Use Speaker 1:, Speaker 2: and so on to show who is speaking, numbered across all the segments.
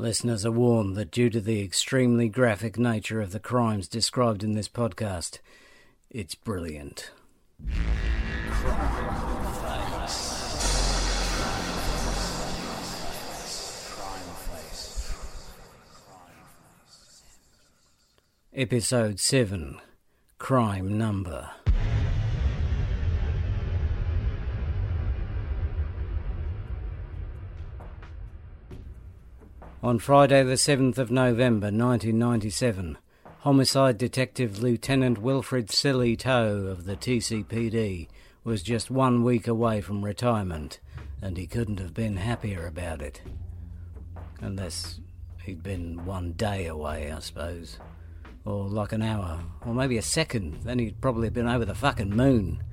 Speaker 1: Listeners are warned that due to the extremely graphic nature of the crimes described in this podcast, it's brilliant. Episode 7 Crime Number. On Friday, the 7th of November 1997, Homicide Detective Lieutenant Wilfred Sillytoe of the TCPD was just one week away from retirement, and he couldn't have been happier about it. Unless he'd been one day away, I suppose. Or like an hour, or maybe a second, then he'd probably been over the fucking moon.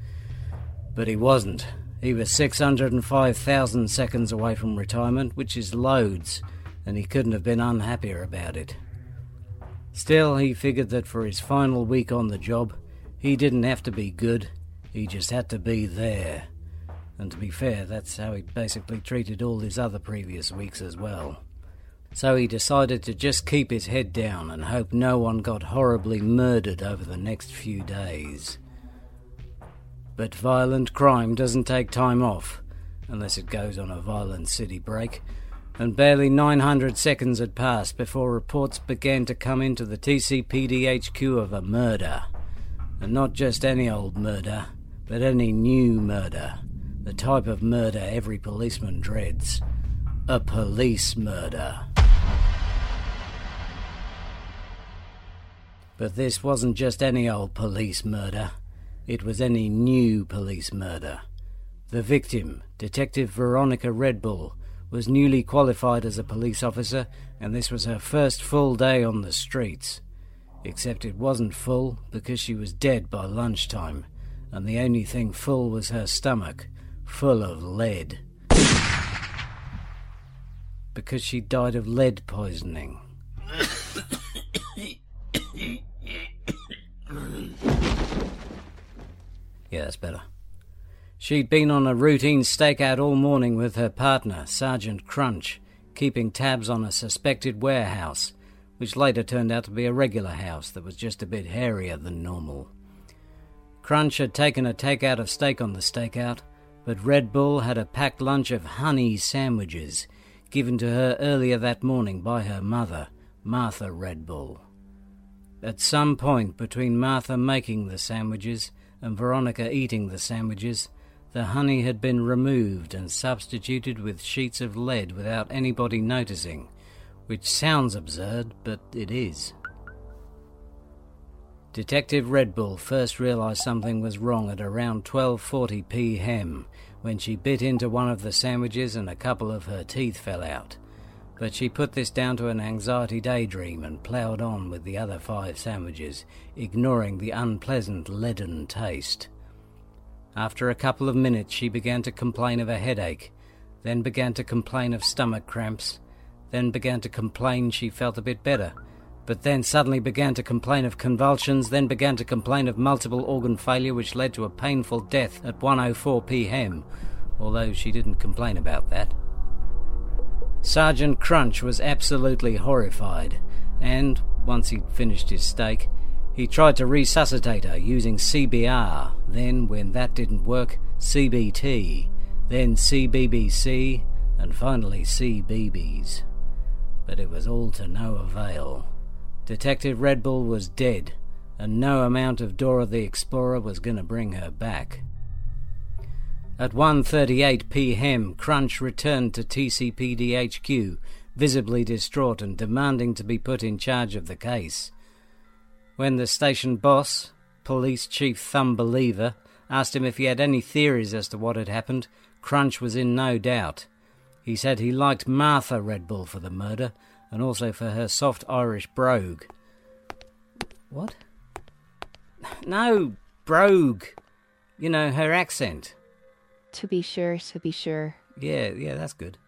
Speaker 1: But he wasn't. He was 605,000 seconds away from retirement, which is loads and he couldn't have been unhappier about it. Still, he figured that for his final week on the job, he didn't have to be good, he just had to be there. And to be fair, that's how he basically treated all his other previous weeks as well. So he decided to just keep his head down and hope no one got horribly murdered over the next few days. But violent crime doesn't take time off, unless it goes on a violent city break, and barely 900 seconds had passed before reports began to come into the TCPD HQ of a murder. And not just any old murder, but any new murder. The type of murder every policeman dreads. A police murder. But this wasn't just any old police murder. It was any new police murder. The victim, Detective Veronica Red Bull, was newly qualified as a police officer, and this was her first full day on the streets. Except it wasn't full because she was dead by lunchtime, and the only thing full was her stomach, full of lead. Because she died of lead poisoning. yeah, that's better. She'd been on a routine stakeout all morning with her partner, Sergeant Crunch, keeping tabs on a suspected warehouse, which later turned out to be a regular house that was just a bit hairier than normal. Crunch had taken a takeout of steak on the stakeout, but Red Bull had a packed lunch of honey sandwiches given to her earlier that morning by her mother, Martha Red Bull. At some point between Martha making the sandwiches and Veronica eating the sandwiches, the honey had been removed and substituted with sheets of lead without anybody noticing, which sounds absurd, but it is. Detective Red Bull first realized something was wrong at around 12:40 p.m. when she bit into one of the sandwiches and a couple of her teeth fell out. But she put this down to an anxiety daydream and ploughed on with the other five sandwiches, ignoring the unpleasant leaden taste. After a couple of minutes, she began to complain of a headache, then began to complain of stomach cramps, then began to complain she felt a bit better, but then suddenly began to complain of convulsions, then began to complain of multiple organ failure, which led to a painful death at 1:04 p.m., although she didn't complain about that. Sergeant Crunch was absolutely horrified, and once he'd finished his steak, he tried to resuscitate her using CPR, then, when that didn't work, CBT, then CBBC, and finally CBBS. But it was all to no avail. Detective Red Bull was dead, and no amount of Dora the Explorer was going to bring her back. At 1:38 p.m., Crunch returned to TCPD HQ, visibly distraught and demanding to be put in charge of the case. When the station boss, Police Chief Thumbeliever, asked him if he had any theories as to what had happened, Crunch was in no doubt. He said he liked Martha Red Bull for the murder, and also for her soft Irish brogue. What? No, brogue. You know, her accent.
Speaker 2: To be sure, to be sure.
Speaker 1: Yeah, yeah, that's good.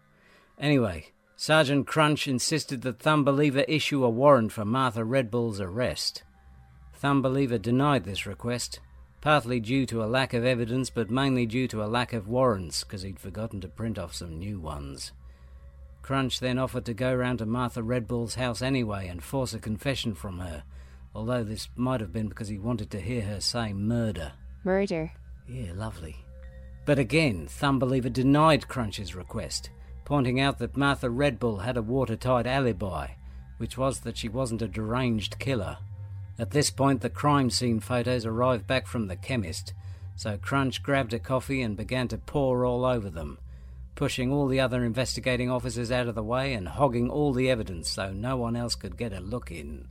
Speaker 1: Anyway, Sergeant Crunch insisted that Thumbeliever issue a warrant for Martha Red Bull's arrest. Thumbeliever denied this request, partly due to a lack of evidence, but mainly due to a lack of warrants, because he'd forgotten to print off some new ones. Crunch then offered to go round to Martha Redbull's house anyway and force a confession from her, although this might have been because he wanted to hear her say murder.
Speaker 2: Murder.
Speaker 1: Yeah, lovely. But again, Thumbeliever denied Crunch's request, pointing out that Martha Redbull had a watertight alibi, which was that she wasn't a deranged killer. At this point, the crime scene photos arrived back from the chemist, so Crunch grabbed a coffee and began to pour all over them, pushing all the other investigating officers out of the way and hogging all the evidence so no one else could get a look in.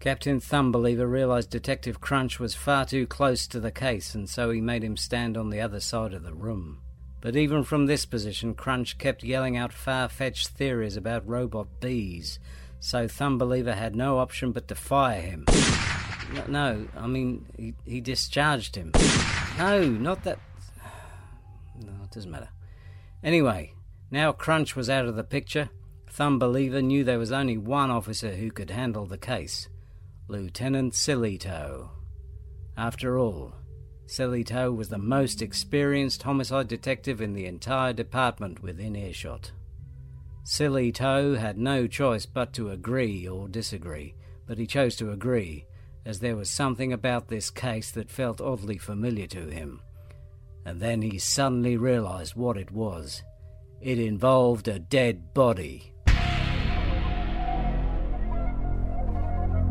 Speaker 1: Captain Thumbeliever realized Detective Crunch was far too close to the case, and so he made him stand on the other side of the room. But even from this position, Crunch kept yelling out far fetched theories about robot bees, so Thumbeliever had no option but to fire him. No, I mean, he, he discharged him. No, not that. No, it doesn't matter. Anyway, now Crunch was out of the picture. Thumbeliever knew there was only one officer who could handle the case Lieutenant Sillytoe. After all, Sillytoe was the most experienced homicide detective in the entire department within earshot. Sillytoe had no choice but to agree or disagree, but he chose to agree, as there was something about this case that felt oddly familiar to him. And then he suddenly realized what it was. It involved a dead body.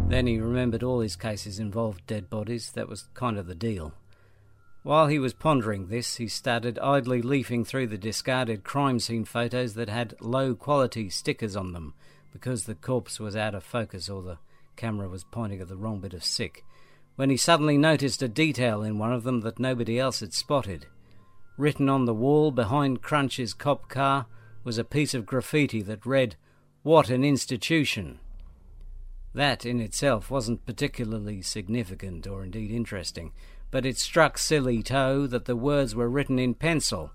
Speaker 1: Then he remembered all his cases involved dead bodies. That was kind of the deal. While he was pondering this, he started idly leafing through the discarded crime scene photos that had low quality stickers on them because the corpse was out of focus or the camera was pointing at the wrong bit of sick, when he suddenly noticed a detail in one of them that nobody else had spotted. Written on the wall behind Crunch's cop car was a piece of graffiti that read, What an institution! That in itself wasn't particularly significant or indeed interesting, but it struck Sillytoe that the words were written in pencil.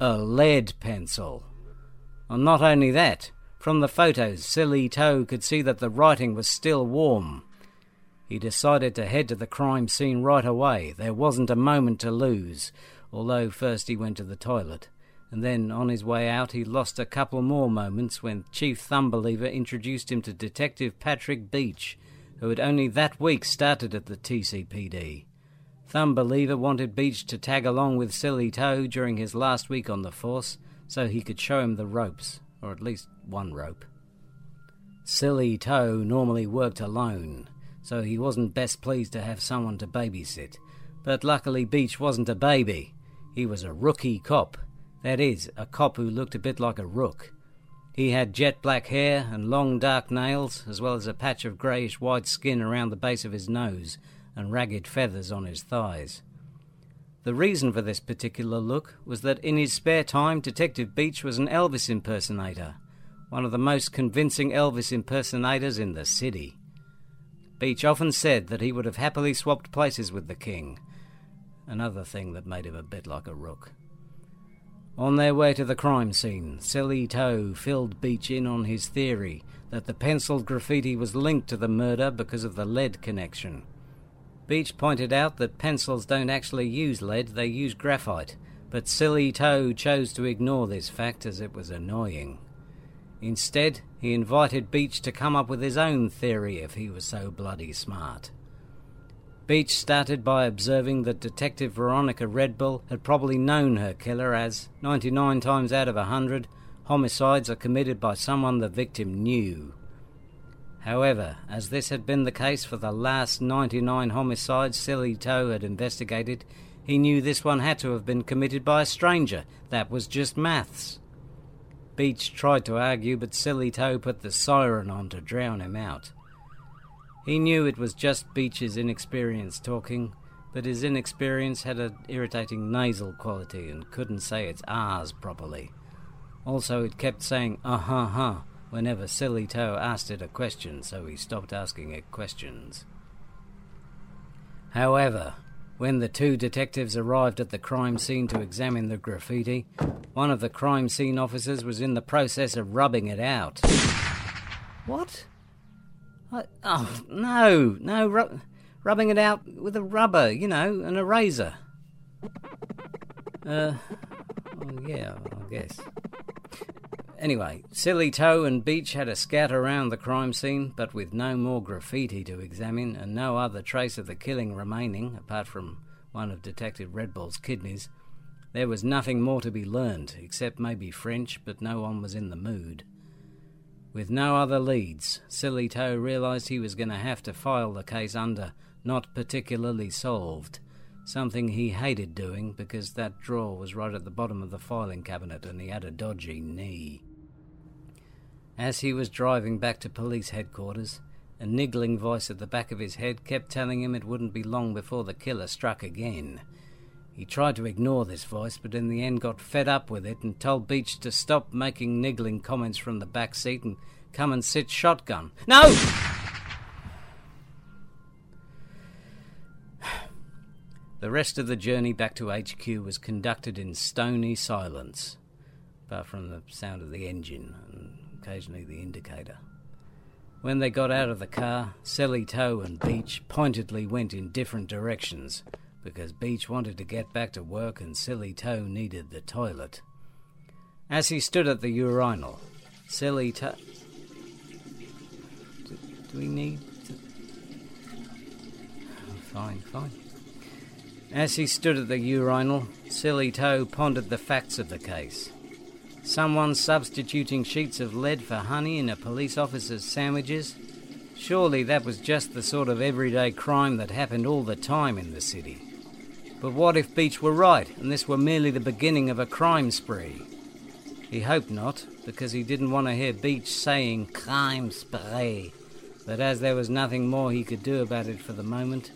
Speaker 1: A lead pencil. And not only that, from the photos, Sillytoe could see that the writing was still warm. He decided to head to the crime scene right away. There wasn't a moment to lose, although first he went to the toilet and then on his way out he lost a couple more moments when Chief Thumbeliever introduced him to Detective Patrick Beach, who had only that week started at the TCPD. Thumbeliever wanted Beach to tag along with Sillytoe during his last week on the force so he could show him the ropes, or at least one rope. Sillytoe normally worked alone, so he wasn't best pleased to have someone to babysit. But luckily Beach wasn't a baby. He was a rookie cop that is, a cop who looked a bit like a rook. He had jet black hair and long dark nails, as well as a patch of greyish white skin around the base of his nose and ragged feathers on his thighs. The reason for this particular look was that in his spare time, Detective Beach was an Elvis impersonator, one of the most convincing Elvis impersonators in the city. Beach often said that he would have happily swapped places with the king, another thing that made him a bit like a rook. On their way to the crime scene, Sillytoe filled Beach in on his theory that the penciled graffiti was linked to the murder because of the lead connection. Beach pointed out that pencils don't actually use lead, they use graphite, but Sillytoe chose to ignore this fact as it was annoying. Instead, he invited Beach to come up with his own theory if he was so bloody smart. Beach started by observing that Detective Veronica Redbull had probably known her killer, as 99 times out of a 100, homicides are committed by someone the victim knew. However, as this had been the case for the last 99 homicides Sillytoe had investigated, he knew this one had to have been committed by a stranger. That was just maths. Beach tried to argue, but Sillytoe put the siren on to drown him out. He knew it was just Beach's inexperience talking, but his inexperience had an irritating nasal quality and couldn't say its R's properly. Also, it kept saying uh huh huh whenever Sillytoe asked it a question, so he stopped asking it questions. However, when the two detectives arrived at the crime scene to examine the graffiti, one of the crime scene officers was in the process of rubbing it out. What? oh, no, no, ru- rubbing it out with a rubber, you know, an eraser. Uh, well, yeah, I guess. Anyway, Sillytoe and Beach had a scout around the crime scene, but with no more graffiti to examine and no other trace of the killing remaining, apart from one of Detective Redbull's kidneys, there was nothing more to be learned, except maybe French, but no one was in the mood. With no other leads, Sillytoe realised he was going to have to file the case under not particularly solved, something he hated doing because that drawer was right at the bottom of the filing cabinet and he had a dodgy knee. As he was driving back to police headquarters, a niggling voice at the back of his head kept telling him it wouldn't be long before the killer struck again. He tried to ignore this voice, but in the end got fed up with it and told Beach to stop making niggling comments from the back seat and come and sit shotgun. No! The rest of the journey back to HQ was conducted in stony silence, apart from the sound of the engine and occasionally the indicator. When they got out of the car, Sillytoe and Beach pointedly went in different directions because Beach wanted to get back to work and Sillytoe needed the toilet. As he stood at the urinal, Sillytoe. Do, do we need. To... Oh, fine, fine. As he stood at the urinal, Sillytoe pondered the facts of the case. Someone substituting sheets of lead for honey in a police officer's sandwiches? Surely that was just the sort of everyday crime that happened all the time in the city. But what if Beach were right and this were merely the beginning of a crime spree? He hoped not, because he didn't want to hear Beach saying crime spree. But as there was nothing more he could do about it for the moment,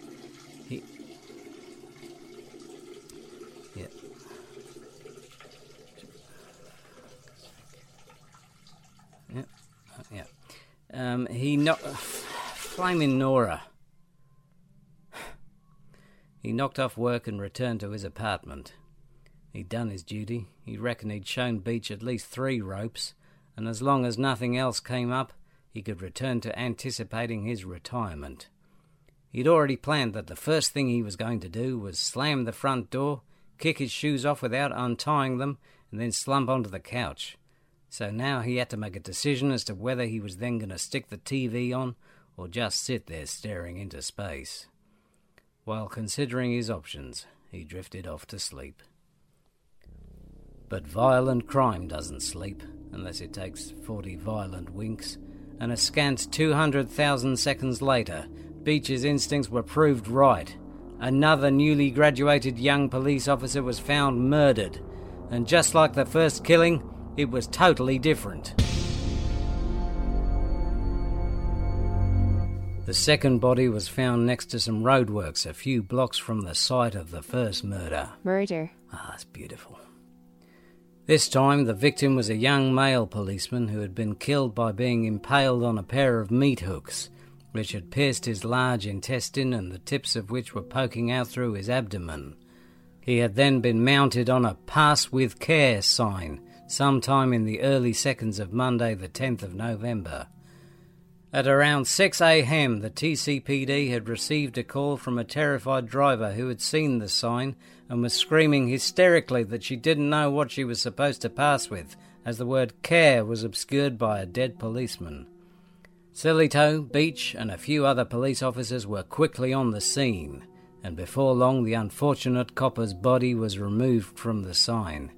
Speaker 1: he knocked. Flaming Nora. He knocked off work and returned to his apartment. He'd done his duty. He reckoned he'd shown Beach at least three ropes, and as long as nothing else came up, he could return to anticipating his retirement. He'd already planned that the first thing he was going to do was slam the front door, kick his shoes off without untying them, and then slump onto the couch. So now he had to make a decision as to whether he was then going to stick the TV on or just sit there staring into space. While considering his options, he drifted off to sleep. But violent crime doesn't sleep unless it takes 40 violent winks, and a scant 200,000 seconds later, Beach's instincts were proved right. Another newly graduated young police officer was found murdered, and just like the first killing, it was totally different. The second body was found next to some roadworks a few blocks from the site of the first murder.
Speaker 2: Murder.
Speaker 1: Ah, that's beautiful. This time, the victim was a young male policeman who had been killed by being impaled on a pair of meat hooks, which had pierced his large intestine and the tips of which were poking out through his abdomen. He had then been mounted on a pass with care sign sometime in the early seconds of Monday, the 10th of November. At around 6 a.m., the TCPD had received a call from a terrified driver who had seen the sign and was screaming hysterically that she didn't know what she was supposed to pass with, as the word care was obscured by a dead policeman. Sillytoe, Beach, and a few other police officers were quickly on the scene, and before long the unfortunate copper's body was removed from the sign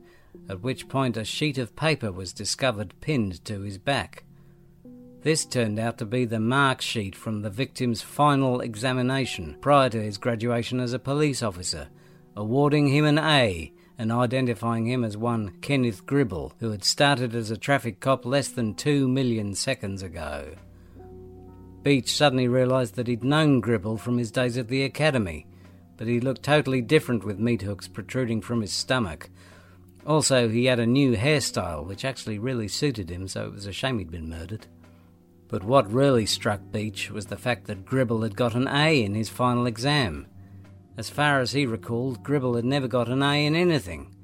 Speaker 1: at which point a sheet of paper was discovered pinned to his back. This turned out to be the mark sheet from the victim's final examination prior to his graduation as a police officer, awarding him an A and identifying him as one Kenneth Gribble, who had started as a traffic cop less than two million seconds ago. Beach suddenly realized that he'd known Gribble from his days at the academy, but he looked totally different with meat hooks protruding from his stomach, also, he had a new hairstyle which actually really suited him, so it was a shame he'd been murdered. But what really struck Beach was the fact that Gribble had got an A in his final exam. As far as he recalled, Gribble had never got an A in anything.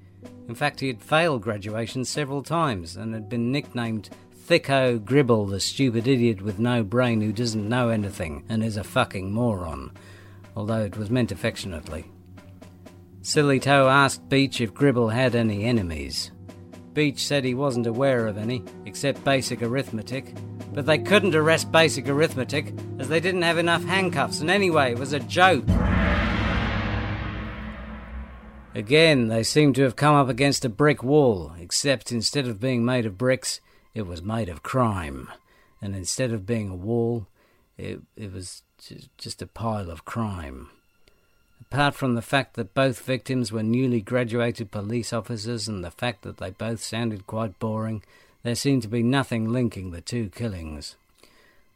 Speaker 1: In fact, he had failed graduation several times and had been nicknamed Thicko Gribble, the stupid idiot with no brain who doesn't know anything and is a fucking moron, although it was meant affectionately. Sillytoe asked Beach if Gribble had any enemies. Beach said he wasn't aware of any, except basic arithmetic. But they couldn't arrest basic arithmetic, as they didn't have enough handcuffs, and anyway, it was a joke. Again, they seemed to have come up against a brick wall, except instead of being made of bricks, it was made of crime. And instead of being a wall, it, it was just a pile of crime. Apart from the fact that both victims were newly graduated police officers and the fact that they both sounded quite boring, there seemed to be nothing linking the two killings.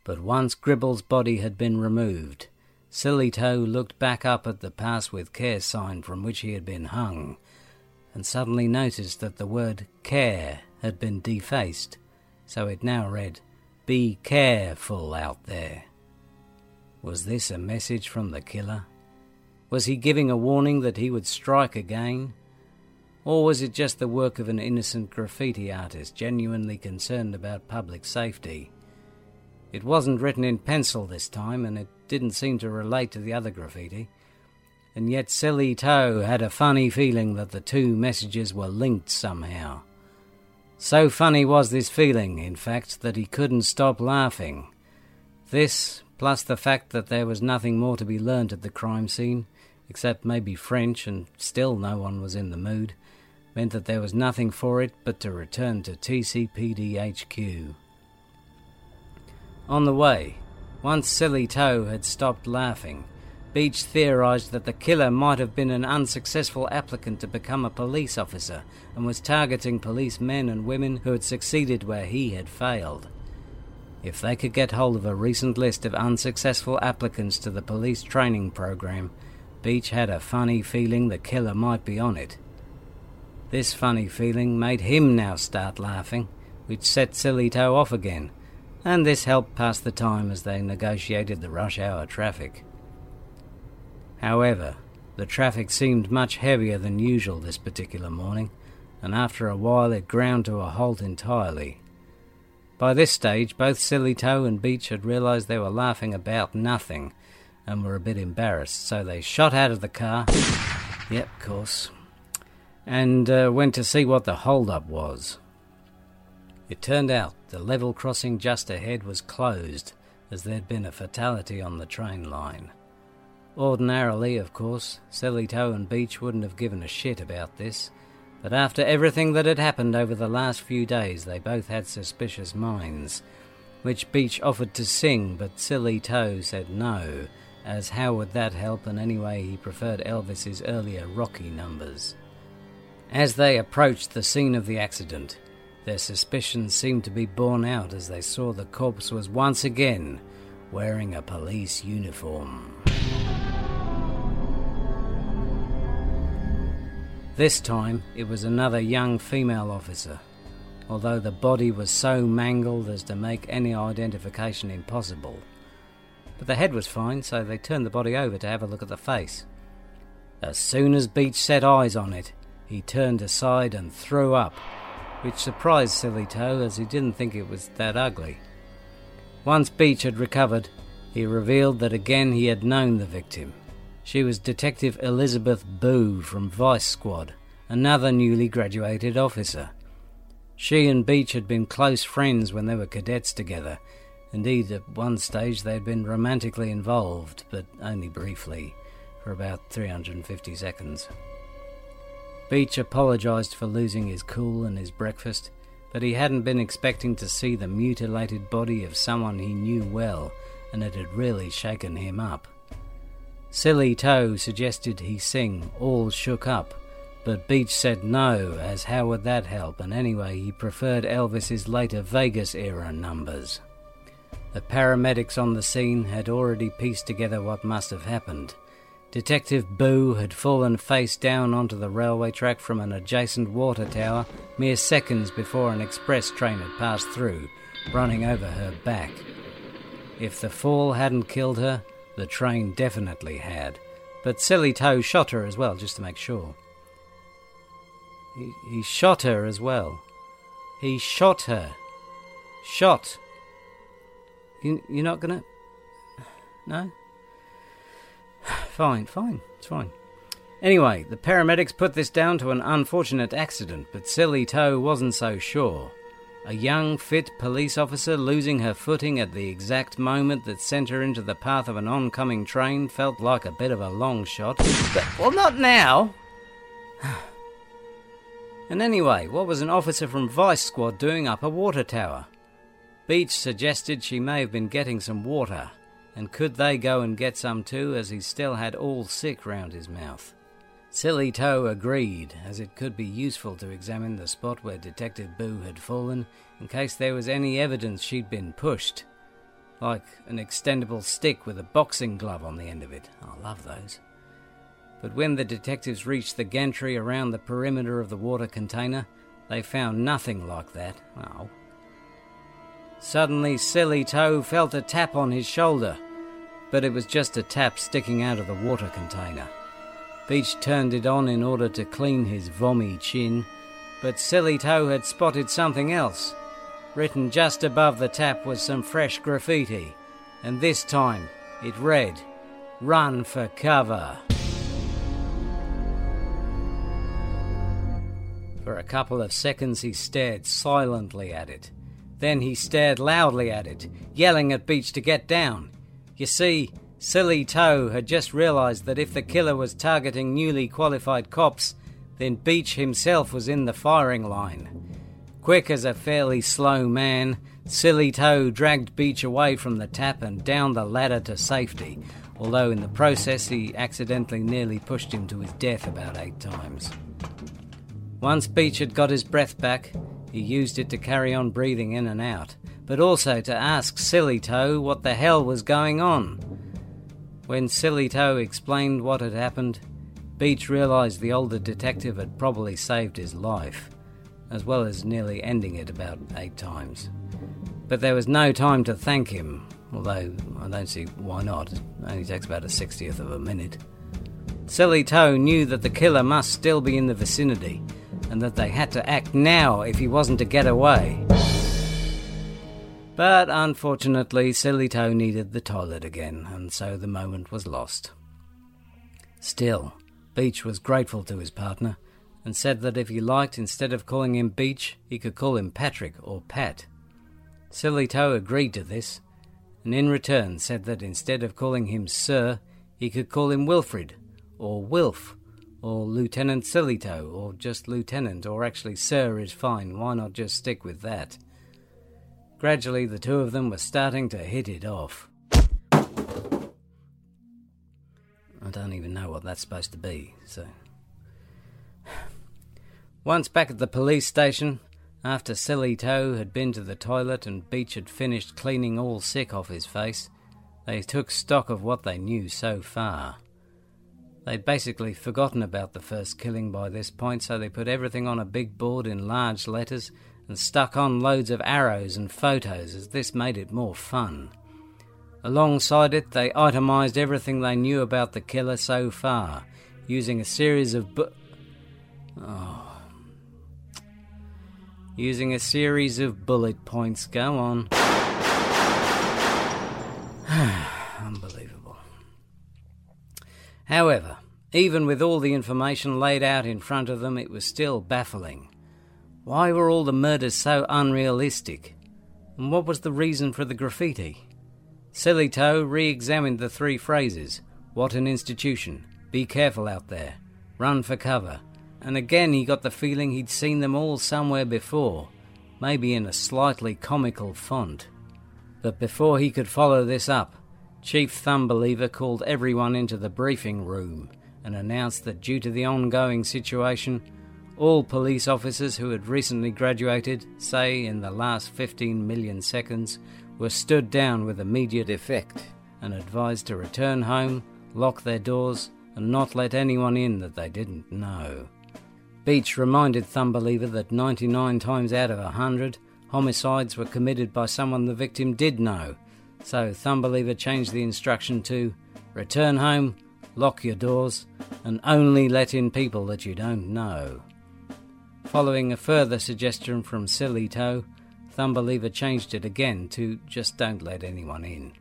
Speaker 1: But once Gribble's body had been removed, Sillytoe looked back up at the Pass with Care sign from which he had been hung, and suddenly noticed that the word care had been defaced, so it now read, Be careful out there. Was this a message from the killer? Was he giving a warning that he would strike again? Or was it just the work of an innocent graffiti artist genuinely concerned about public safety? It wasn't written in pencil this time, and it didn't seem to relate to the other graffiti. And yet Sillytoe had a funny feeling that the two messages were linked somehow. So funny was this feeling, in fact, that he couldn't stop laughing. This, plus the fact that there was nothing more to be learnt at the crime scene, except maybe French, and still no one was in the mood, meant that there was nothing for it but to return to TCPD HQ. On the way, once Sillytoe had stopped laughing, Beach theorized that the killer might have been an unsuccessful applicant to become a police officer and was targeting police men and women who had succeeded where he had failed. If they could get hold of a recent list of unsuccessful applicants to the police training program, Beach had a funny feeling the killer might be on it. This funny feeling made him now start laughing, which set Sillytoe off again and this helped pass the time as they negotiated the rush hour traffic. However, the traffic seemed much heavier than usual this particular morning, and after a while it ground to a halt entirely. By this stage, both Sillytoe and Beach had realized they were laughing about nothing and were a bit embarrassed, so they shot out of the car. yep, of course. And uh, went to see what the hold-up was. It turned out the level crossing just ahead was closed, as there'd been a fatality on the train line. Ordinarily, of course, Sillytoe and Beach wouldn't have given a shit about this, but after everything that had happened over the last few days, they both had suspicious minds, which Beach offered to sing, but Sillytoe said no, as how would that help, and anyway he preferred Elvis's earlier rocky numbers. As they approached the scene of the accident, their suspicions seemed to be borne out as they saw the corpse was once again wearing a police uniform. This time it was another young female officer, although the body was so mangled as to make any identification impossible. But the head was fine, so they turned the body over to have a look at the face. As soon as Beach set eyes on it, he turned aside and threw up which surprised Sillytoe as he didn't think it was that ugly. Once Beach had recovered, he revealed that again he had known the victim. She was Detective Elizabeth Boo from Vice Squad, another newly graduated officer. She and Beach had been close friends when they were cadets together. Indeed, at one stage they had been romantically involved, but only briefly, for about 350 seconds. Beach apologized for losing his cool and his breakfast, but he hadn't been expecting to see the mutilated body of someone he knew well, and it had really shaken him up. Sillytoe suggested he sing All Shook Up, but Beach said no, as how would that help, and anyway he preferred Elvis's later Vegas era numbers. The paramedics on the scene had already pieced together what must have happened. Detective Boo had fallen face down onto the railway track from an adjacent water tower mere seconds before an express train had passed through, running over her back. If the fall hadn't killed her, the train definitely had, but Sillytoe shot her as well, just to make sure. He, he shot her as well. He shot her. Shot. You, you're not gonna. No? Fine, fine, it's fine. Anyway, the paramedics put this down to an unfortunate accident, but Sillytoe wasn't so sure. A young, fit police officer losing her footing at the exact moment that sent her into the path of an oncoming train felt like a bit of a long shot. But, well, not now! and anyway, what was an officer from Vice Squad doing up a water tower? Beach suggested she may have been getting some water, and could they go and get some too, as he still had all sick round his mouth? Sillytoe agreed, as it could be useful to examine the spot where Detective Boo had fallen in case there was any evidence she'd been pushed. Like an extendable stick with a boxing glove on the end of it. I love those. But when the detectives reached the gantry around the perimeter of the water container, they found nothing like that. Oh. Suddenly, Sillytoe felt a tap on his shoulder, but it was just a tap sticking out of the water container. Beach turned it on in order to clean his vommy chin, but Sillytoe had spotted something else. Written just above the tap was some fresh graffiti, and this time it read, Run for cover. For a couple of seconds he stared silently at it. Then he stared loudly at it, yelling at Beach to get down. You see, Sillytoe had just realized that if the killer was targeting newly qualified cops, then Beach himself was in the firing line. Quick as a fairly slow man, Sillytoe dragged Beach away from the tap and down the ladder to safety, although in the process he accidentally nearly pushed him to his death about eight times. Once Beach had got his breath back, he used it to carry on breathing in and out, but also to ask Sillytoe what the hell was going on. When Sillytoe explained what had happened, Beach realized the older detective had probably saved his life, as well as nearly ending it about eight times. But there was no time to thank him, although I don't see why not. It only takes about a sixtieth of a minute. Sillytoe knew that the killer must still be in the vicinity, and that they had to act now if he wasn't to get away. But unfortunately, Sillytoe needed the toilet again, and so the moment was lost. Still, Beach was grateful to his partner, and said that if he liked, instead of calling him Beach, he could call him Patrick or Pat. Sillytoe agreed to this, and in return said that instead of calling him Sir, he could call him Wilfred, or Wilf, or Lieutenant Sillytoe, or just Lieutenant, or actually Sir is fine, why not just stick with that? Gradually, the two of them were starting to hit it off. I don't even know what that's supposed to be, so. Once back at the police station, after Sillytoe had been to the toilet and Beach had finished cleaning all sick off his face, they took stock of what they knew so far. They'd basically forgotten about the first killing by this point, so they put everything on a big board in large letters and stuck on loads of arrows and photos as this made it more fun. Alongside it, they itemized everything they knew about the killer so far, using a series of bu- oh. Using a series of bullet points. Go on. However, even with all the information laid out in front of them, it was still baffling. Why were all the murders so unrealistic? And what was the reason for the graffiti? Sillytoe re examined the three phrases What an institution, be careful out there, run for cover, and again he got the feeling he'd seen them all somewhere before, maybe in a slightly comical font. But before he could follow this up, Chief Thumbeliever called everyone into the briefing room and announced that due to the ongoing situation, all police officers who had recently graduated, say in the last 15 million seconds, were stood down with immediate effect and advised to return home, lock their doors, and not let anyone in that they didn't know. Beach reminded Thumbeliever that 99 times out of 100, homicides were committed by someone the victim did know, so Thumbeliever changed the instruction to return home, lock your doors, and only let in people that you don't know. Following a further suggestion from Sillytoe, Thumbeliever changed it again to just don't let anyone in.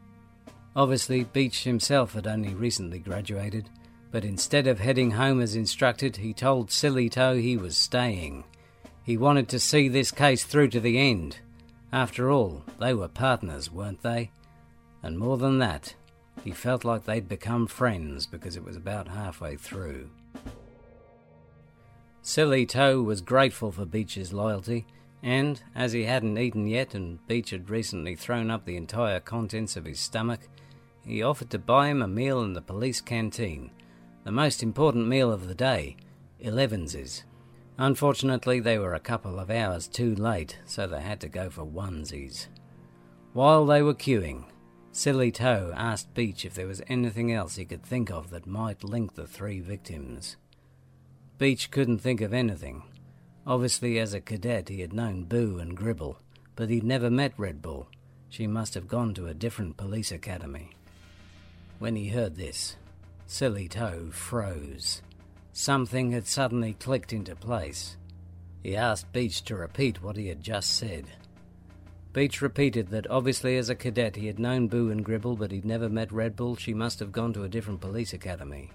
Speaker 1: Obviously, Beach himself had only recently graduated, But instead of heading home as instructed, he told Sillytoe he was staying. He wanted to see this case through to the end. After all, they were partners, weren't they? And more than that, he felt like they'd become friends because it was about halfway through. Sillytoe was grateful for Beach's loyalty, and, as he hadn't eaten yet and Beach had recently thrown up the entire contents of his stomach, he offered to buy him a meal in the police canteen, the most important meal of the day, Elevens's. Unfortunately, they were a couple of hours too late, so they had to go for onesies. While they were queuing, Sillytoe asked Beach if there was anything else he could think of that might link the three victims. Beach couldn't think of anything. Obviously, as a cadet, he had known Boo and Gribble, but he'd never met Red Bull. She must have gone to a different police academy. When he heard this, Sillytoe froze. Something had suddenly clicked into place. He asked Beach to repeat what he had just said. Beech repeated that obviously as a cadet he had known Boo and Gribble, but he'd never met Red Bull. She must have gone to a different police academy.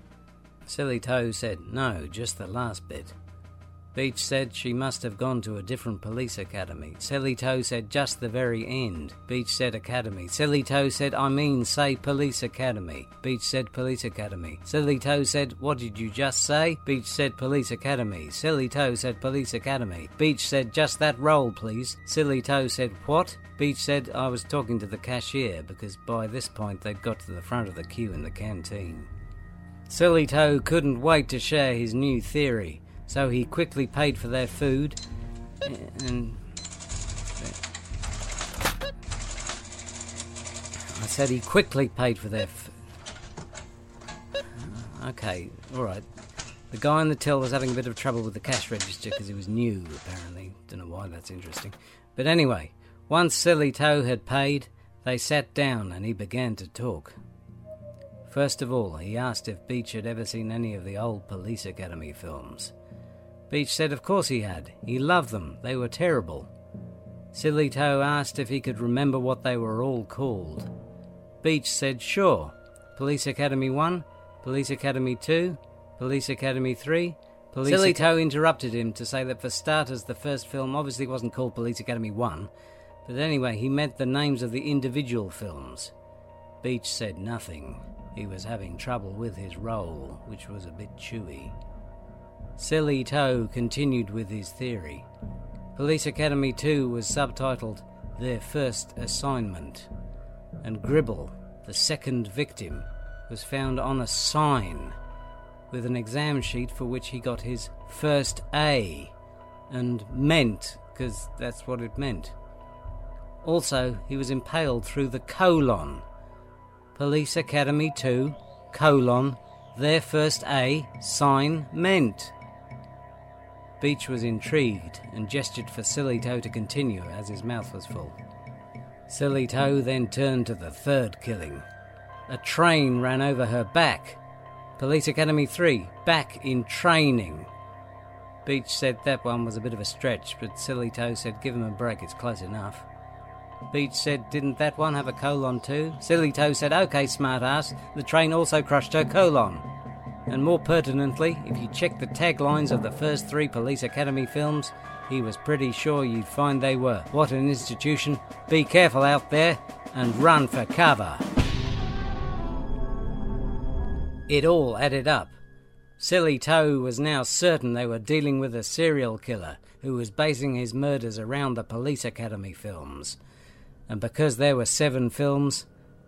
Speaker 1: Sillytoe said, No, just the last bit. Beech said she must have gone to a different police academy. Sillytoe said just the very end. Beach said academy. Sillytoe said, I mean, say police academy. Beach said police academy. Sillytoe said, What did you just say? Beach said police academy. Sillytoe said police academy. Beach said, Just that roll, please. Sillytoe said, What? Beach said, I was talking to the cashier because by this point they'd got to the front of the queue in the canteen. Sillytoe couldn't wait to share his new theory. So he quickly paid for their food and. I said he quickly paid for their. F- okay, alright. The guy on the till was having a bit of trouble with the cash register because he was new, apparently. Don't know why that's interesting. But anyway, once Sillytoe had paid, they sat down and he began to talk. First of all, he asked if Beech had ever seen any of the old Police Academy films. Beech said of course he had. He loved them. They were terrible. Sillytoe asked if he could remember what they were all called. Beach said sure. Police Academy 1, Police Academy 2, Police Academy 3, Police Sillytoe interrupted him to say that for starters the first film obviously wasn't called Police Academy 1, but anyway he meant the names of the individual films. Beach said nothing. He was having trouble with his roll, which was a bit chewy. Sillytoe continued with his theory. Police Academy 2 was subtitled Their First Assignment, and Gribble, the second victim, was found on a sign with an exam sheet for which he got his first A, and meant, because that's what it meant. Also, he was impaled through the colon. Police Academy 2, colon, their first A, sign, meant. Beech was intrigued and gestured for Sillytoe to continue as his mouth was full. Sillytoe then turned to the third killing. A train ran over her back. Police Academy 3, back in training. Beach said that one was a bit of a stretch, but Sillytoe said give him a break, it's close enough. Beach said, didn't that one have a colon too? Sillytoe said, okay, smartass, the train also crushed her colon. And more pertinently, if you check the taglines of the first three Police Academy films, he was pretty sure you'd find they were. What an institution. Be careful out there and run for cover. It all added up. Sillytoe was now certain they were dealing with a serial killer who was basing his murders around the Police Academy films. And because there were seven films,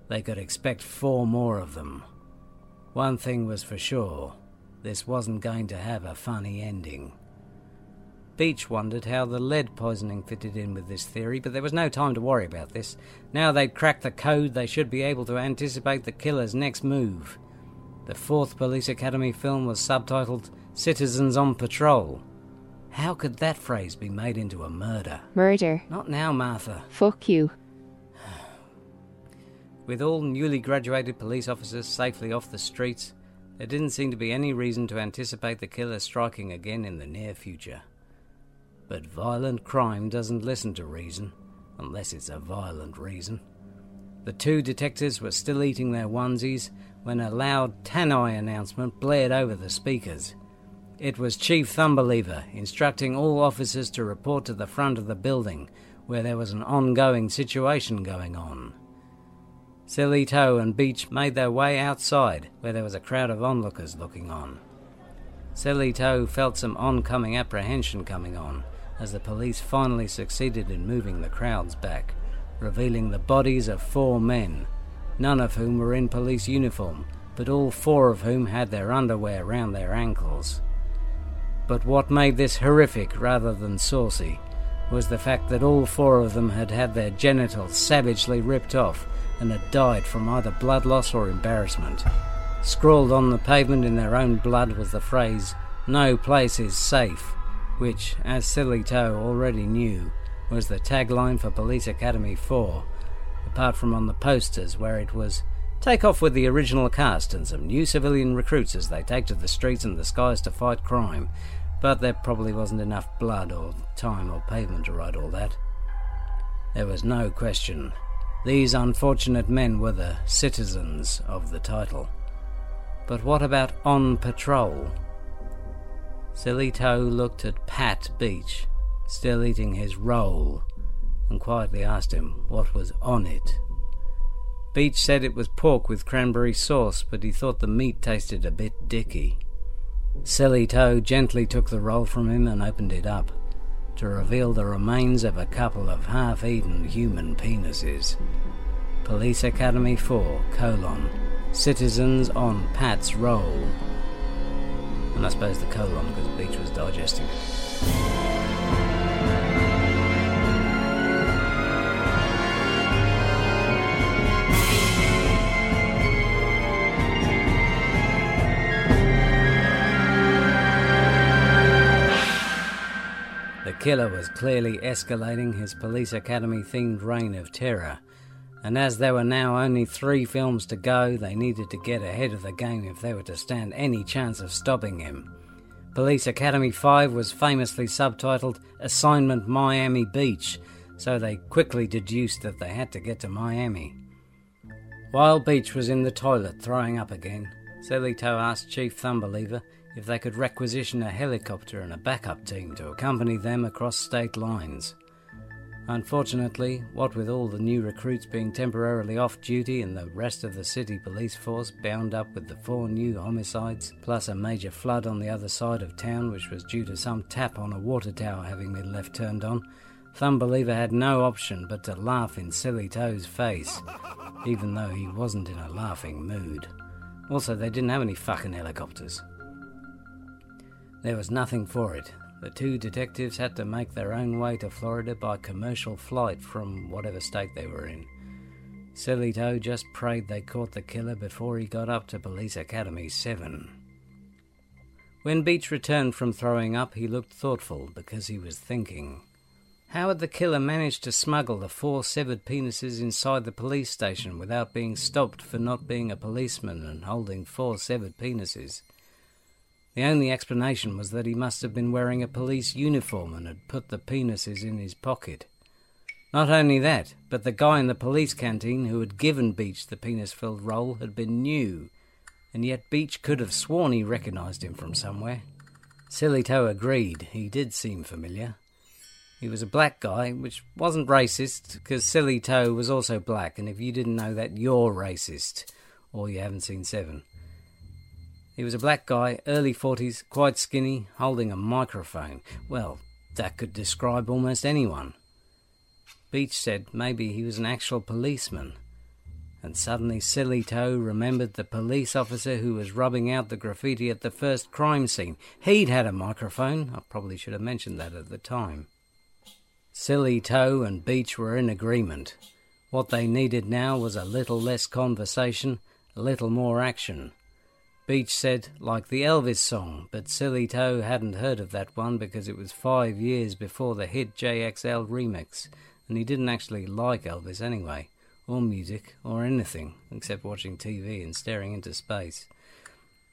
Speaker 1: they could expect four more of them. One thing was for sure this wasn't going to have a funny ending. Beech wondered how the lead poisoning fitted in with this theory, but there was no time to worry about this. Now they'd cracked the code, they should be able to anticipate the killer's next move. The fourth Police Academy film was subtitled Citizens on Patrol. How could that phrase be made into a murder?
Speaker 2: Murder.
Speaker 1: Not now, Martha.
Speaker 2: Fuck you.
Speaker 1: With all newly graduated police officers safely off the streets, there didn't seem to be any reason to anticipate the killer striking again in the near future. But violent crime doesn't listen to reason, unless it's a violent reason. The two detectives were still eating their onesies when a loud Tannoy announcement blared over the speakers. It was Chief Thumbeliever instructing all officers to report to the front of the building where there was an ongoing situation going on. Toe and Beach made their way outside where there was a crowd of onlookers looking on. Toe felt some oncoming apprehension coming on as the police finally succeeded in moving the crowds back, revealing the bodies of four men, none of whom were in police uniform, but all four of whom had their underwear round their ankles. But what made this horrific rather than saucy was the fact that all four of them had had their genitals savagely ripped off and had died from either blood loss or embarrassment. Scrawled on the pavement in their own blood was the phrase, No place is safe, which, as Sillytoe already knew, was the tagline for Police Academy 4, apart from on the posters where it was, Take off with the original cast and some new civilian recruits as they take to the streets and the skies to fight crime, but there probably wasn't enough blood or time or pavement to write all that. There was no question. These unfortunate men were the citizens of the title. But what about on patrol? Toe looked at Pat Beach, still eating his roll, and quietly asked him what was on it. Beach said it was pork with cranberry sauce, but he thought the meat tasted a bit dicky. Sillytoe gently took the roll from him and opened it up to reveal the remains of a couple of half eaten human penises. Police Academy 4, colon, citizens on Pat's roll. And I suppose the colon because Beach was digesting it. Killer was clearly escalating his police academy themed reign of terror, and as there were now only three films to go, they needed to get ahead of the game if they were to stand any chance of stopping him. Police Academy 5 was famously subtitled Assignment Miami Beach, so they quickly deduced that they had to get to Miami. While Beach was in the toilet throwing up again, Toe asked Chief Thumbeliever if they could requisition a helicopter and a backup team to accompany them across state lines. Unfortunately, what with all the new recruits being temporarily off duty and the rest of the city police force bound up with the four new homicides, plus a major flood on the other side of town which was due to some tap on a water tower having been left turned on, Thumbeliever had no option but to laugh in Sillytoe's face, even though he wasn't in a laughing mood. Also, they didn't have any fucking helicopters. There was nothing for it. The two detectives had to make their own way to Florida by commercial flight from whatever state they were in. Toe just prayed they caught the killer before he got up to Police Academy 7. When Beach returned from throwing up, he looked thoughtful because he was thinking. How had the killer managed to smuggle the four severed penises inside the police station without being stopped for not being a policeman and holding four severed penises? The only explanation was that he must have been wearing a police uniform and had put the penises in his pocket. Not only that, but the guy in the police canteen who had given Beach the penis filled roll had been new, and yet Beach could have sworn he recognized him from somewhere. Sillytoe agreed, he did seem familiar. He was a black guy, which wasn't racist, because Sillytoe was also black, and if you didn't know that, you're racist, or you haven't seen Seven. He was a black guy, early 40s, quite skinny, holding a microphone. Well, that could describe almost anyone. Beach said maybe he was an actual policeman. And suddenly Sillytoe remembered the police officer who was rubbing out the graffiti at the first crime scene. He'd had a microphone. I probably should have mentioned that at the time. Sillytoe and Beach were in agreement. What they needed now was a little less conversation, a little more action. Beach said, like the Elvis song, but Sillytoe hadn't heard of that one because it was five years before the hit JXL remix, and he didn't actually like Elvis anyway, or music, or anything, except watching TV and staring into space.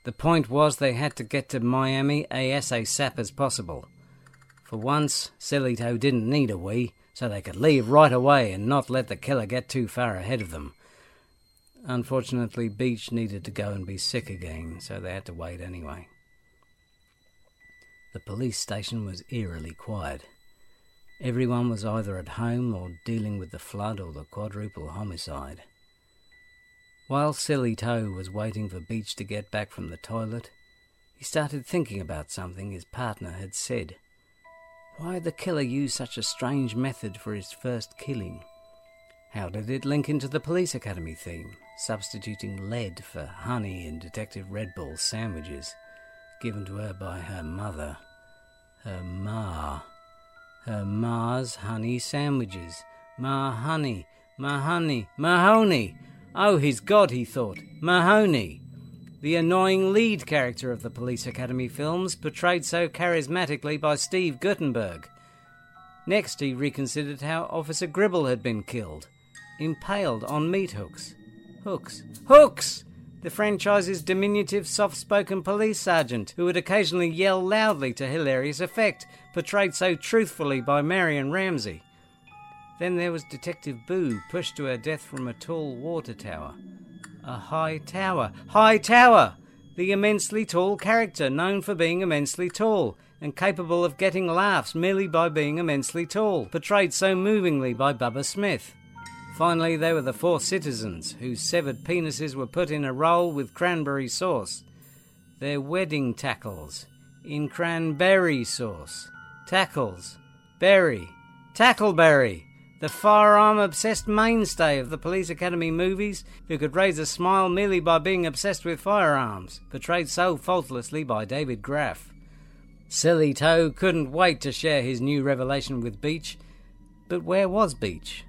Speaker 1: The point was they had to get to Miami as ASAP as possible. For once, Sillytoe didn't need a wee, so they could leave right away and not let the killer get too far ahead of them. Unfortunately, Beach needed to go and be sick again, so they had to wait anyway. The police station was eerily quiet. Everyone was either at home or dealing with the flood or the quadruple homicide. While Sillytoe was waiting for Beach to get back from the toilet, he started thinking about something his partner had said. Why had the killer used such a strange method for his first killing? How did it link into the police academy theme, substituting lead for honey in Detective Redbull's sandwiches, given to her by her mother, her ma? Her ma's honey sandwiches. Ma honey, ma honey, Mahoney. Oh, he's God, he thought. Mahoney. The annoying lead character of the Police Academy films, portrayed so charismatically by Steve Guttenberg. Next, he reconsidered how Officer Gribble had been killed, impaled on meat hooks. Hooks. Hooks! The franchise's diminutive, soft spoken police sergeant, who would occasionally yell loudly to hilarious effect, portrayed so truthfully by Marion Ramsey. Then there was Detective Boo, pushed to her death from a tall water tower. A high tower. High tower! The immensely tall character, known for being immensely tall, and capable of getting laughs merely by being immensely tall, portrayed so movingly by Bubba Smith. Finally, there were the four citizens, whose severed penises were put in a roll with cranberry sauce. Their wedding tackles, in cranberry sauce. Tackles. Berry. Tackleberry. The firearm obsessed mainstay of the Police Academy movies, who could raise a smile merely by being obsessed with firearms, portrayed so faultlessly by David Graf. Silly Toe couldn't wait to share his new revelation with Beach. But where was Beach?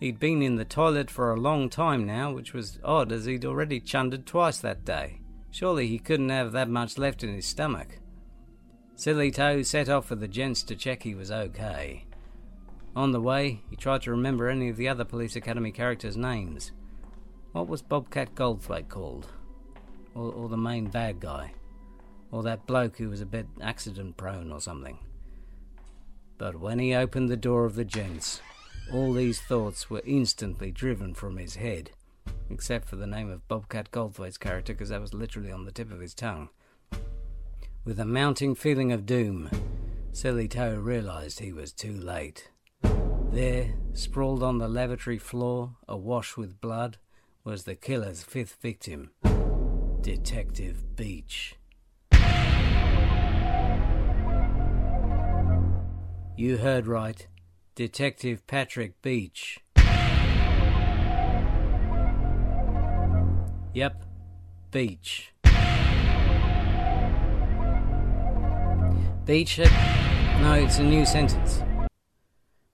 Speaker 1: He'd been in the toilet for a long time now, which was odd as he'd already chundered twice that day. Surely he couldn't have that much left in his stomach. Sillytoe set off for the gents to check he was okay. On the way, he tried to remember any of the other Police Academy characters' names. What was Bobcat Goldthwait called? Or, or the main bad guy? Or that bloke who was a bit accident prone or something? But when he opened the door of the gents, all these thoughts were instantly driven from his head, except for the name of Bobcat Goldthwait's character, because that was literally on the tip of his tongue. With a mounting feeling of doom, Sillytoe realized he was too late. There, sprawled on the lavatory floor, awash with blood, was the killer's fifth victim, Detective Beach. You heard right. Detective Patrick Beach. Yep, Beach. Beach had. No, it's a new sentence.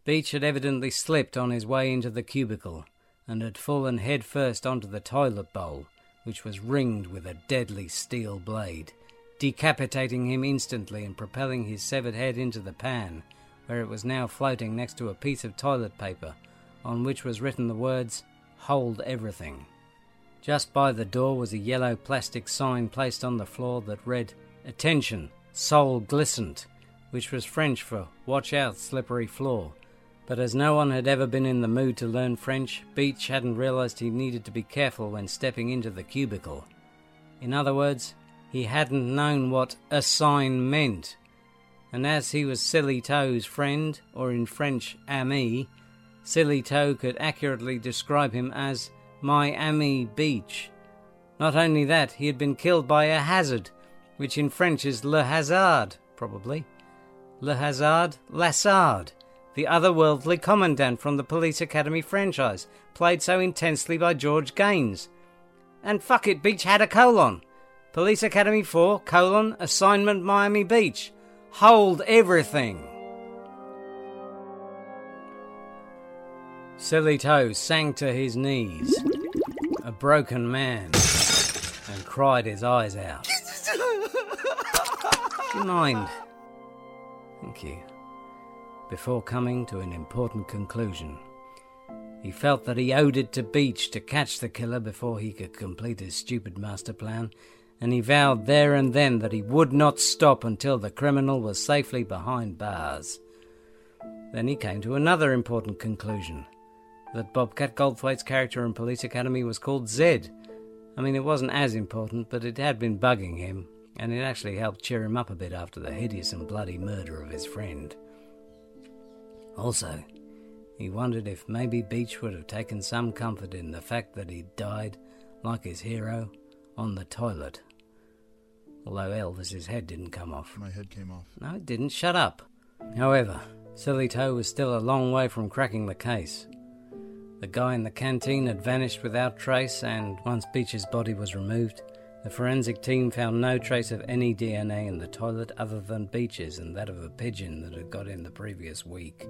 Speaker 1: Beach had evidently slipped on his way into the cubicle and had fallen headfirst onto the toilet bowl, which was ringed with a deadly steel blade, decapitating him instantly and propelling his severed head into the pan where it was now floating next to a piece of toilet paper on which was written the words, Hold Everything. Just by the door was a yellow plastic sign placed on the floor that read, Attention, Sol Glissant, which was French for Watch Out, Slippery Floor. But as no one had ever been in the mood to learn French, Beach hadn't realized he needed to be careful when stepping into the cubicle. In other words, he hadn't known what a sign meant and as he was Sillytoe's friend, or in French, ami, Sillytoe could accurately describe him as my ami beach. Not only that, he had been killed by a hazard, which in French is le hazard, probably. Le hazard, Lassard, the otherworldly commandant from the Police Academy franchise, played so intensely by George Gaynes. And fuck it, Beach had a colon. Police Academy 4, colon, assignment Miami Beach hold everything. Sillytoe sank to his knees, a broken man, and cried his eyes out. Do you mind? Thank you. Before coming to an important conclusion, he felt that he owed it to Beach to catch the killer before he could complete his stupid master plan and he vowed there and then that he would not stop until the criminal was safely behind bars. Then he came to another important conclusion, that Bobcat Goldthwait's character in Police Academy was called Zed. I mean, it wasn't as important, but it had been bugging him, and it actually helped cheer him up a bit after the hideous and bloody murder of his friend. Also, he wondered if maybe Beach would have taken some comfort in the fact that he'd died, like his hero, on the toilet. Although Elvis's head didn't come off.
Speaker 3: My head came off.
Speaker 1: No, it didn't. Shut up. However, Sillytoe was still a long way from cracking the case. The guy in the canteen had vanished without trace, and once Beach's body was removed, the forensic team found no trace of any DNA in the toilet other than Beach's and that of a pigeon that had got in the previous week.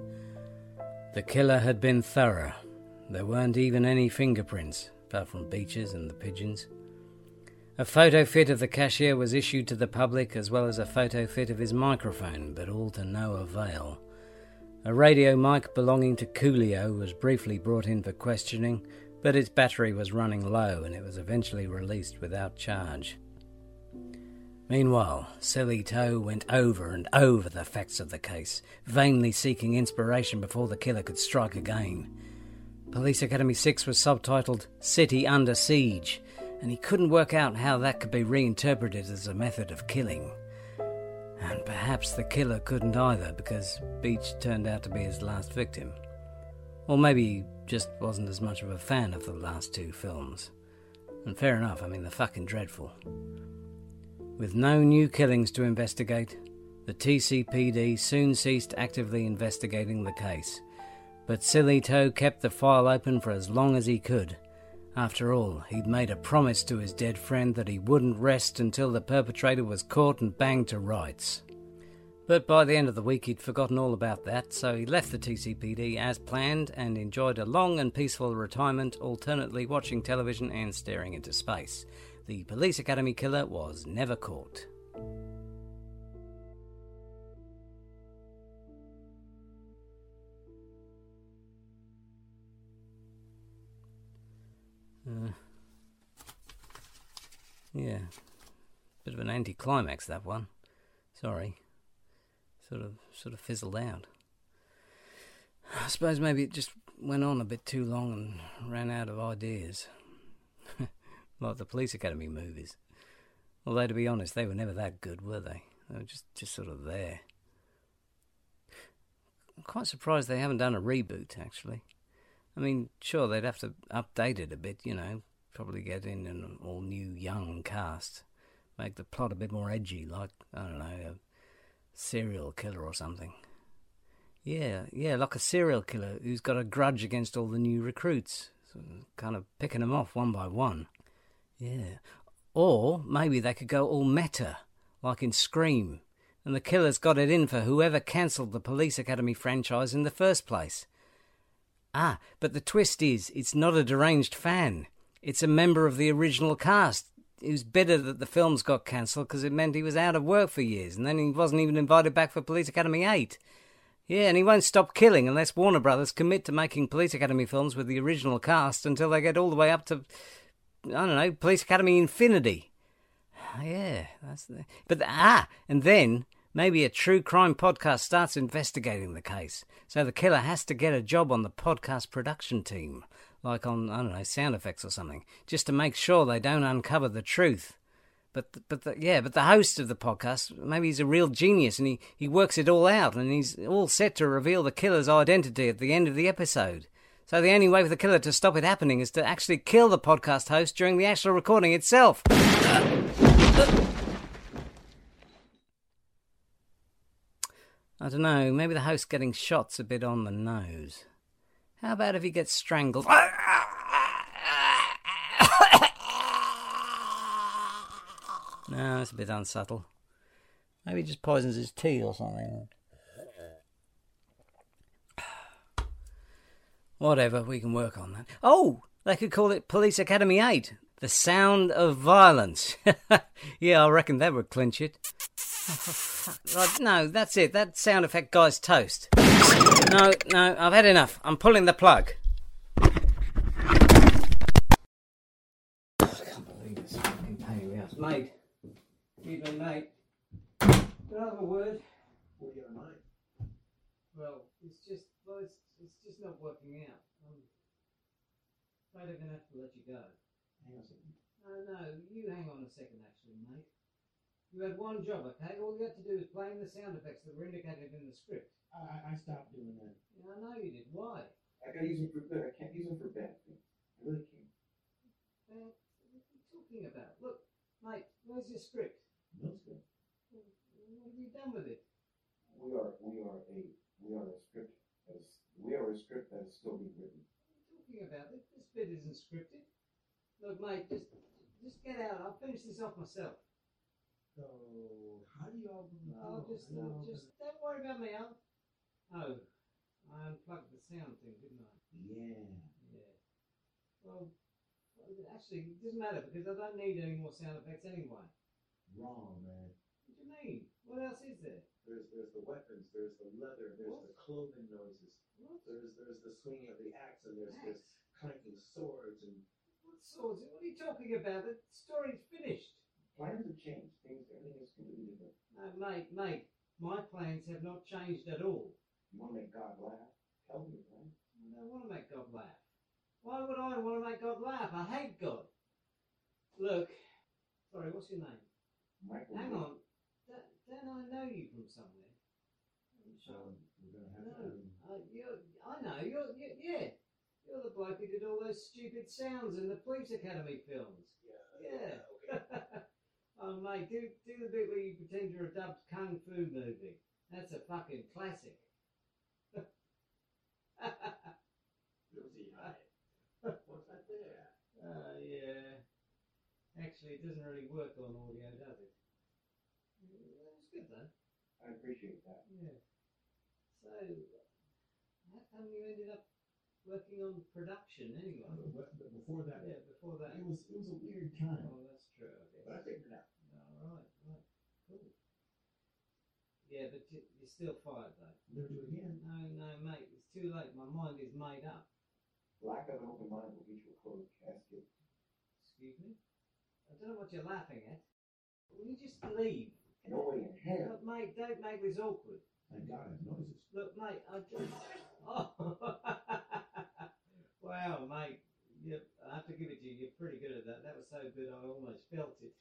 Speaker 1: The killer had been thorough. There weren't even any fingerprints, apart from Beach's and the pigeon's. A photo fit of the cashier was issued to the public, as well as a photo fit of his microphone, but all to no avail. A radio mic belonging to Coolio was briefly brought in for questioning, but its battery was running low and it was eventually released without charge. Meanwhile, Sillytoe went over and over the facts of the case, vainly seeking inspiration before the killer could strike again. Police Academy 6 was subtitled City Under Siege, and he couldn't work out how that could be reinterpreted as a method of killing. And perhaps the killer couldn't either, because Beach turned out to be his last victim. Or maybe he just wasn't as much of a fan of the last two films. And fair enough, I mean, they're fucking dreadful. With no new killings to investigate, the TCPD soon ceased actively investigating the case. But Sillytoe kept the file open for as long as he could. After all, he'd made a promise to his dead friend that he wouldn't rest until the perpetrator was caught and banged to rights. But by the end of the week, he'd forgotten all about that, so he left the TCPD as planned and enjoyed a long and peaceful retirement, alternately watching television and staring into space. The Police Academy killer was never caught. Uh, yeah, bit of an anticlimax that one. Sorry, sort of sort of fizzled out. I suppose maybe it just went on a bit too long and ran out of ideas, like the Police Academy movies. Although to be honest, they were never that good, were they? They were just just sort of there. I'm quite surprised they haven't done a reboot, actually. I mean, sure, they'd have to update it a bit, you know, probably get in an all new young cast, make the plot a bit more edgy, like, I don't know, a serial killer or something. Yeah, yeah, like a serial killer who's got a grudge against all the new recruits, kind of picking them off one by one. Yeah. Or maybe they could go all meta, like in Scream, and the killer's got it in for whoever cancelled the Police Academy franchise in the first place. Ah, but the twist is, it's not a deranged fan. It's a member of the original cast It was bitter that the films got cancelled because it meant he was out of work for years, and then he wasn't even invited back for Police Academy 8. Yeah, and he won't stop killing unless Warner Brothers commit to making Police Academy films with the original cast until they get all the way up to, I don't know, Police Academy Infinity. Yeah, that's the. But ah, and then Maybe a true crime podcast starts investigating the case, so the killer has to get a job on the podcast production team, like on, I don't know, sound effects or something, just to make sure they don't uncover the truth. But, but the, yeah, but the host of the podcast, maybe he's a real genius and he, he works it all out and he's all set to reveal the killer's identity at the end of the episode. So the only way for the killer to stop it happening is to actually kill the podcast host during the actual recording itself. I don't know, maybe the host getting shot's a bit on the nose. How about if he gets strangled? no, it's a bit unsubtle. Maybe he just poisons his tea or something. Whatever, we can work on that. Oh, they could call it Police Academy 8. The Sound of Violence. yeah, I reckon that would clinch it. Right, no, that's it. That sound effect guy's toast. No, no, I've had enough. I'm pulling the plug. I can't believe this fucking pain in the ass. Mate. Evening, mate. Can I have a word?
Speaker 4: What you mate?
Speaker 1: Well, it's just, well, it's, it's just not working out. I'm afraid I'm going to have to let you go.
Speaker 3: Hang on a second.
Speaker 1: No, no, you hang on a second, actually, mate. You had one job, okay? All you had to do was play in the sound effects that were indicated in the script.
Speaker 3: I, I- I stopped doing that.
Speaker 1: Yeah, I know you did. Why?
Speaker 4: I gotta use them for good. I can't use them for bad things. I really can't.
Speaker 1: Uh, what are you talking about? Look, mate, where's your script?
Speaker 3: No, it's good.
Speaker 1: What have you done with it?
Speaker 4: We are we are a we are a script that is we are a script that is still being written.
Speaker 1: What are you talking about? This, this bit isn't scripted. Look, mate, just just get out. I'll finish this off myself.
Speaker 3: So, how do you all
Speaker 1: I'll just,
Speaker 3: how do you
Speaker 1: I'll
Speaker 3: all-
Speaker 1: just don't worry about me. I'll. Oh, I unplugged the sound thing, didn't I?
Speaker 3: Yeah.
Speaker 1: Yeah. Well, actually, it doesn't matter because I don't need any more sound effects anyway.
Speaker 3: Wrong, man.
Speaker 1: What do you mean? What else is there?
Speaker 5: There's there's the weapons, there's the leather, there's
Speaker 1: What?
Speaker 5: the clothing noises,
Speaker 1: What?
Speaker 5: there's there's the swinging of the axe, and there's this
Speaker 1: Axe?
Speaker 5: clanking swords, and
Speaker 1: What swords? What are you talking about? The story's finished.
Speaker 4: Plans have changed. Things everything is completely different.
Speaker 1: No, mate, mate, my plans have not changed at all.
Speaker 4: You wanna make God laugh? Tell me, man.
Speaker 1: I don't want to make God laugh. Why would I want to make God laugh? I hate God. Look, sorry, what's your name?
Speaker 4: Michael
Speaker 1: Hang on. Don't, don't I know you from somewhere? I'm
Speaker 3: So,
Speaker 1: sure.
Speaker 3: we're going to have
Speaker 1: No,
Speaker 3: to. um,
Speaker 1: uh, you're, I know. You're, you yeah. You're the bloke who did all those stupid sounds in the Police Academy films.
Speaker 5: yeah,
Speaker 1: Yeah. oh, mate, do, do the bit where you pretend you're a dubbed kung fu movie. That's a fucking classic.
Speaker 5: Rosie, hi. What's that there?
Speaker 1: Uh, yeah. Actually, it doesn't really work on audio, does it? Yeah, That was good though.
Speaker 4: I appreciate that.
Speaker 1: Yeah. So, how come you ended up working on production anyway?
Speaker 3: Before that,
Speaker 1: Yeah, before that.
Speaker 3: it was it was a weird time.
Speaker 1: Oh, that's true. I guess.
Speaker 5: But I figured it out.
Speaker 1: All right, right, cool. Yeah, but you- you're still fired though.
Speaker 3: Never do it again.
Speaker 1: No, no, mate, it's too late. My mind is made up.
Speaker 4: Lack of an open mind will get you a closed casket.
Speaker 1: Excuse me. I don't know what you're laughing at. Will you just leave?
Speaker 4: No way in hell.
Speaker 1: Look, mate, don't make this awkward.
Speaker 3: Thank God I have noises.
Speaker 1: Look, mate, I just. Oh. wow, mate. You, I have to give it to you. You're pretty good at that. That was so good, I almost felt it.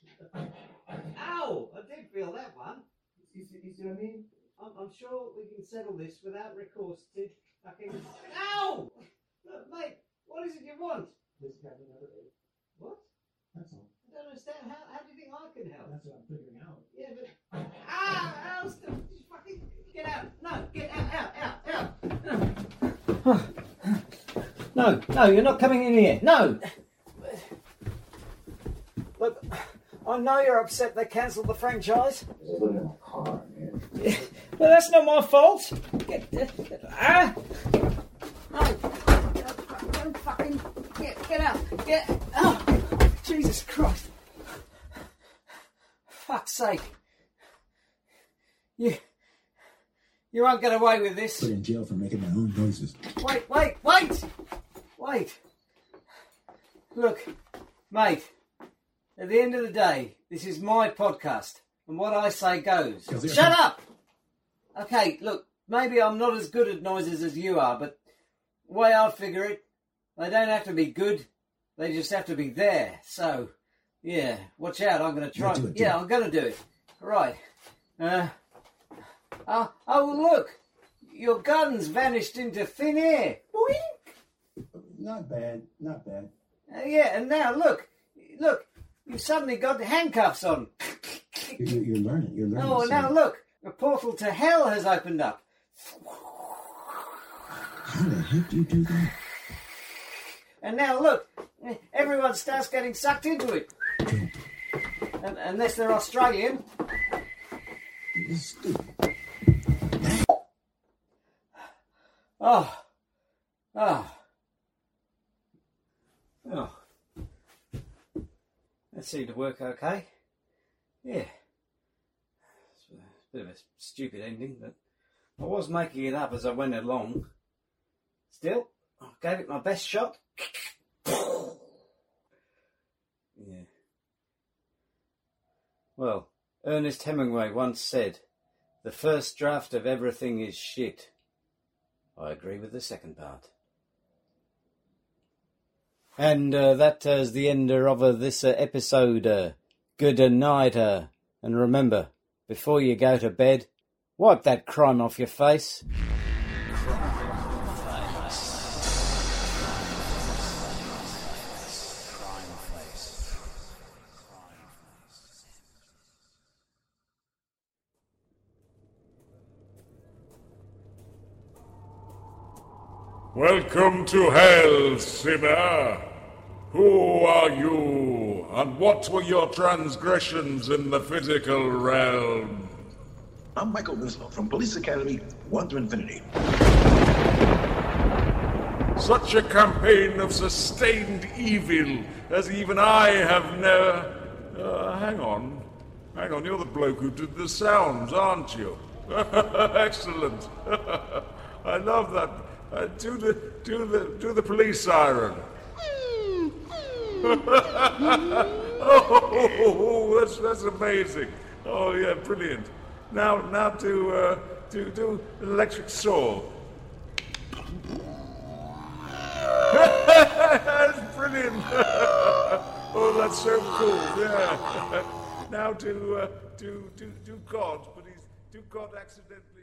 Speaker 1: Ow! I did feel that one.
Speaker 4: You see, you see what I mean?
Speaker 1: I'm, I'm sure we can settle this without recourse to fucking. Ow! Look, mate, what is it you want?
Speaker 3: Please grab me another eight.
Speaker 1: What?
Speaker 3: That's all.
Speaker 1: I don't understand. How, how do you think I can help?
Speaker 3: That's what I'm figuring out.
Speaker 1: Yeah, but. Ah! Ow! Stop! Just fucking. Get out! No! Get out! Out! Out! Out! No! No! You're not coming in here! No! Look, I know you're upset they cancelled the franchise.
Speaker 4: I was living in my car.
Speaker 1: Well, that's not my fault. Get, ah! No! Don't, don't fucking get get out! Get oh! Jesus Christ! Fuck's sake! You you won't get away with this.
Speaker 3: Put in jail for making my own noises.
Speaker 1: Wait, wait, wait! Wait! Look, mate, at the end of the day, this is my podcast, and what I say goes. Shut up! Okay, look, maybe I'm not as good at noises as you are, but the way I figure it, they don't have to be good, they just have to be there. So, yeah, watch out, I'm going to try.
Speaker 3: Yeah, do it, do
Speaker 1: yeah. I'm going to do it. Right. Uh, oh, oh, look! Your gun's vanished into thin air. Boing!
Speaker 3: Not bad. Not bad.
Speaker 1: Uh, yeah, and now look, look, you've suddenly got the handcuffs on.
Speaker 3: You're, you're learning. You're learning.
Speaker 1: Oh,
Speaker 3: so-
Speaker 1: now look, a portal to hell has opened up.
Speaker 3: How the heck do you do that?
Speaker 1: And now look, everyone starts getting sucked into it. Un unless they're Australian.
Speaker 3: this is stupid.
Speaker 1: Oh. Oh. Oh. That seemed to work okay. Yeah. It's a bit of a stupid ending, but I was making it up as I went along. Still, I gave it my best shot. yeah. Well, Ernest Hemingway once said, the first draft of everything is shit. I agree with the second part. And uh, that is the end of uh, this uh, episode. Uh, good night. Uh, and remember, before you go to bed, wipe that crime off your face.
Speaker 6: Welcome to hell, sinner. Who are you, and what were your transgressions in the physical realm?
Speaker 7: I'm Michael Winslow from Police Academy 1 to Infinity.
Speaker 6: Such a campaign of sustained evil as even I have never. Uh, hang on. Hang on, you're the bloke who did the sounds, aren't you? Excellent. I love that. Uh, do the do the do the police siren. oh, that's that's amazing. Oh yeah, brilliant. Now now do uh, do do electric saw. that's brilliant. oh, that's so cool. Yeah. now do uh, do do do God, but he's do God accidentally.